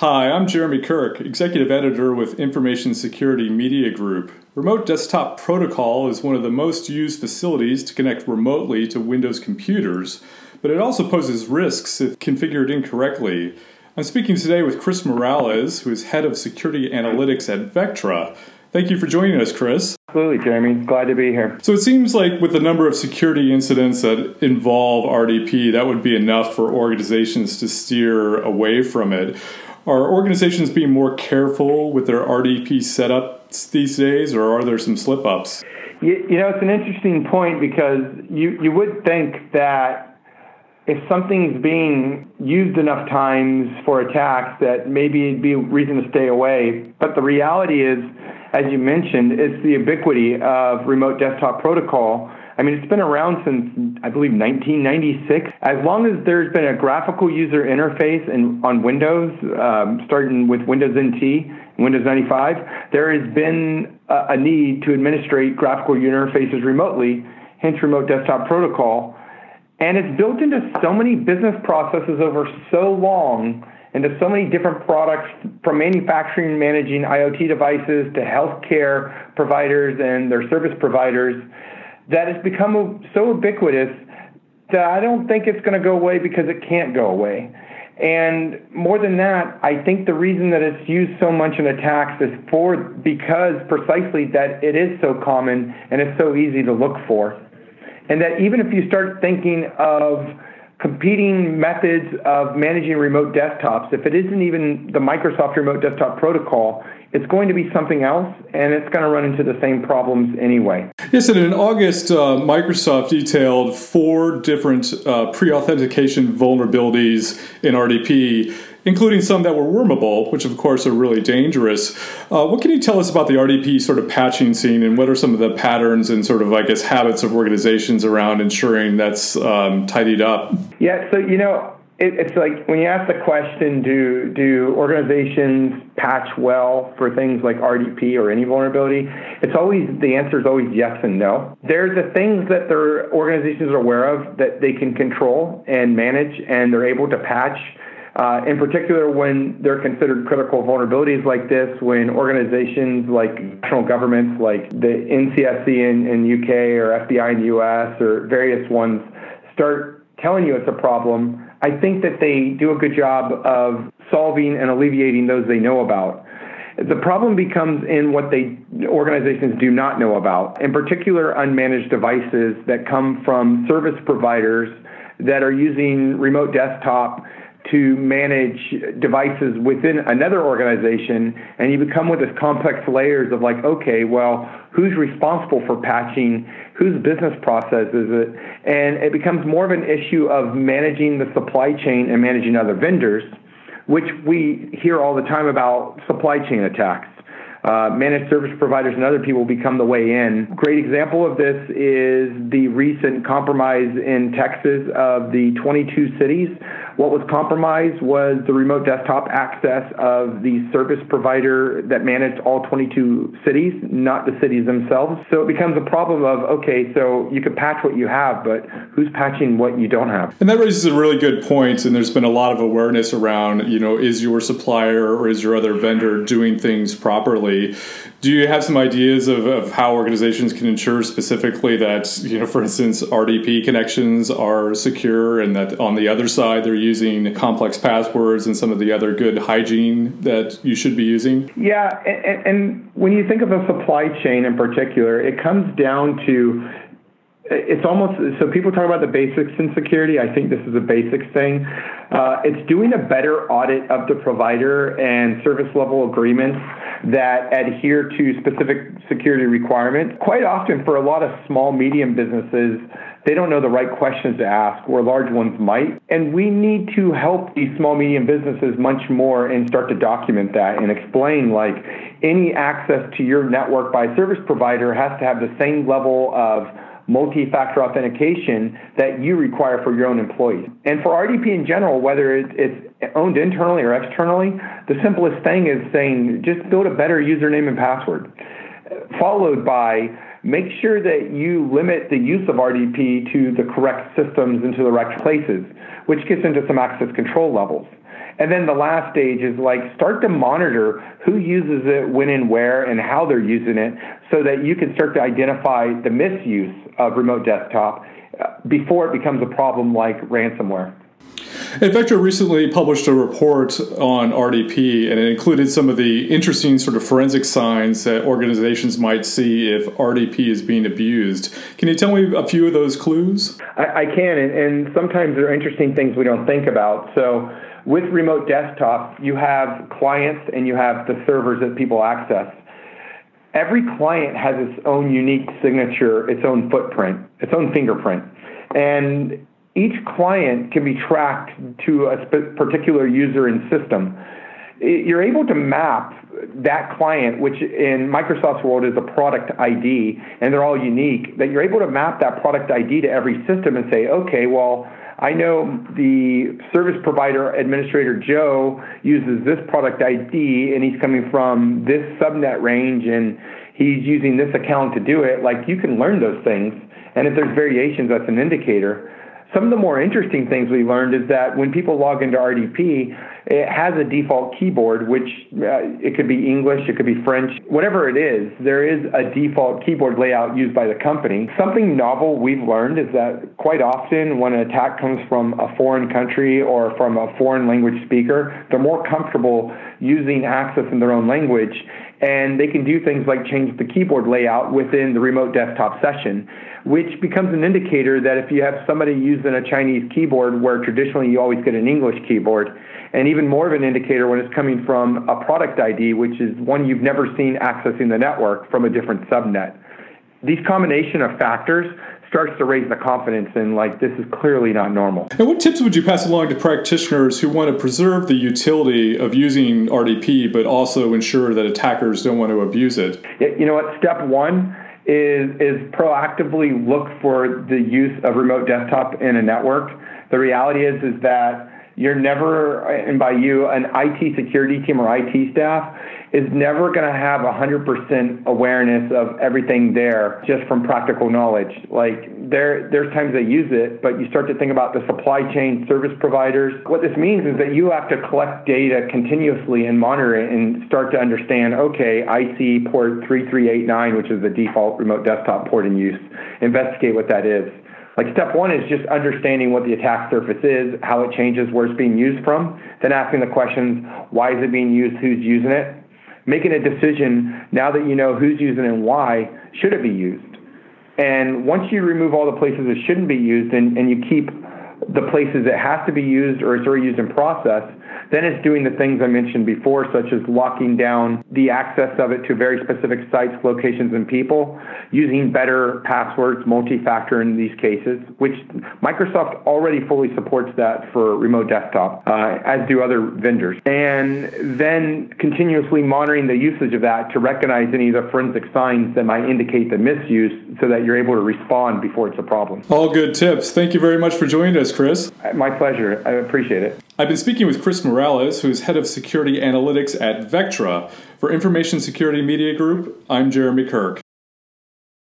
Hi, I'm Jeremy Kirk, Executive Editor with Information Security Media Group. Remote Desktop Protocol is one of the most used facilities to connect remotely to Windows computers, but it also poses risks if configured incorrectly. I'm speaking today with Chris Morales, who is Head of Security Analytics at Vectra. Thank you for joining us, Chris. Absolutely, Jeremy. Glad to be here. So it seems like with the number of security incidents that involve RDP, that would be enough for organizations to steer away from it. Are organizations being more careful with their RDP setups these days, or are there some slip ups? You, you know, it's an interesting point because you, you would think that if something's being used enough times for attacks that maybe it'd be a reason to stay away. But the reality is, as you mentioned, it's the ubiquity of remote desktop protocol I mean, it's been around since, I believe, 1996. As long as there's been a graphical user interface in, on Windows, um, starting with Windows NT, Windows 95, there has been a, a need to administrate graphical user interfaces remotely, hence Remote Desktop Protocol. And it's built into so many business processes over so long into so many different products from manufacturing managing IoT devices to healthcare providers and their service providers that has become so ubiquitous that I don't think it's going to go away because it can't go away. And more than that, I think the reason that it's used so much in attacks is for because precisely that it is so common and it's so easy to look for. And that even if you start thinking of competing methods of managing remote desktops, if it isn't even the Microsoft Remote Desktop Protocol, it's going to be something else, and it's going to run into the same problems anyway. Yes, and in August, uh, Microsoft detailed four different uh, pre authentication vulnerabilities in RDP. Including some that were wormable, which of course are really dangerous. Uh, what can you tell us about the RDP sort of patching scene, and what are some of the patterns and sort of, I guess, habits of organizations around ensuring that's um, tidied up? Yeah, so you know, it, it's like when you ask the question, do do organizations patch well for things like RDP or any vulnerability? It's always the answer is always yes and no. There's the things that their organizations are aware of that they can control and manage, and they're able to patch. Uh, in particular, when they're considered critical vulnerabilities like this, when organizations like national governments, like the NCSC in, in UK or FBI in the US or various ones, start telling you it's a problem I think that they do a good job of solving and alleviating those they know about. The problem becomes in what they organizations do not know about, in particular unmanaged devices that come from service providers that are using remote desktop to manage devices within another organization and you become with this complex layers of like okay well who's responsible for patching? Whose business process is it? And it becomes more of an issue of managing the supply chain and managing other vendors which we hear all the time about supply chain attacks. Uh, managed service providers and other people become the way in. Great example of this is the recent compromise in Texas of the 22 cities what was compromised was the remote desktop access of the service provider that managed all 22 cities, not the cities themselves. So it becomes a problem of, okay, so you can patch what you have, but who's patching what you don't have? And that raises a really good point. and there's been a lot of awareness around, you know, is your supplier or is your other vendor doing things properly? Do you have some ideas of, of how organizations can ensure specifically that, you know, for instance, RDP connections are secure and that on the other side they're using complex passwords and some of the other good hygiene that you should be using? Yeah, and, and when you think of a supply chain in particular, it comes down to it's almost so people talk about the basics in security. I think this is a basics thing. Uh, it's doing a better audit of the provider and service level agreements that adhere to specific security requirements. Quite often, for a lot of small, medium businesses, they don't know the right questions to ask, where large ones might. And we need to help these small, medium businesses much more and start to document that and explain like any access to your network by service provider has to have the same level of multi-factor authentication that you require for your own employees. And for RDP in general, whether it's owned internally or externally, the simplest thing is saying just build a better username and password, followed by make sure that you limit the use of RDP to the correct systems and to the correct places, which gets into some access control levels. And then the last stage is like start to monitor who uses it, when and where, and how they're using it so that you can start to identify the misuse of remote desktop uh, before it becomes a problem like ransomware. And Vectra recently published a report on RDP, and it included some of the interesting sort of forensic signs that organizations might see if RDP is being abused. Can you tell me a few of those clues? I, I can, and, and sometimes there are interesting things we don't think about. So, with remote desktop, you have clients and you have the servers that people access. Every client has its own unique signature, its own footprint, its own fingerprint. And each client can be tracked to a particular user and system. You're able to map that client, which in Microsoft's world is a product ID, and they're all unique, that you're able to map that product ID to every system and say, okay, well, I know the service provider administrator Joe uses this product ID and he's coming from this subnet range and he's using this account to do it. Like you can learn those things. And if there's variations, that's an indicator. Some of the more interesting things we learned is that when people log into RDP, it has a default keyboard, which uh, it could be English, it could be French, whatever it is, there is a default keyboard layout used by the company. Something novel we've learned is that quite often when an attack comes from a foreign country or from a foreign language speaker, they're more comfortable using access in their own language and they can do things like change the keyboard layout within the remote desktop session, which becomes an indicator that if you have somebody using a Chinese keyboard where traditionally you always get an English keyboard, and even more of an indicator when it's coming from a product ID, which is one you've never seen accessing the network from a different subnet. These combination of factors starts to raise the confidence in like this is clearly not normal. And what tips would you pass along to practitioners who want to preserve the utility of using RDP, but also ensure that attackers don't want to abuse it? You know what? Step one is is proactively look for the use of remote desktop in a network. The reality is is that you're never, and by you, an IT security team or IT staff is never going to have 100% awareness of everything there just from practical knowledge. Like there, there's times they use it, but you start to think about the supply chain service providers. What this means is that you have to collect data continuously and monitor it and start to understand, okay, I see port 3389, which is the default remote desktop port in use. Investigate what that is. Like step one is just understanding what the attack surface is, how it changes, where it's being used from, then asking the questions, why is it being used, who's using it, making a decision now that you know who's using it and why, should it be used? And once you remove all the places it shouldn't be used and, and you keep the places it has to be used or it's already used in process, then it's doing the things I mentioned before, such as locking down the access of it to very specific sites, locations, and people, using better passwords, multi-factor in these cases, which Microsoft already fully supports that for remote desktop, uh, as do other vendors. And then continuously monitoring the usage of that to recognize any of the forensic signs that might indicate the misuse so that you're able to respond before it's a problem. All good tips. Thank you very much for joining us, Chris. My pleasure. I appreciate it. I've been speaking with Chris Morales, who is head of security analytics at Vectra. For Information Security Media Group, I'm Jeremy Kirk.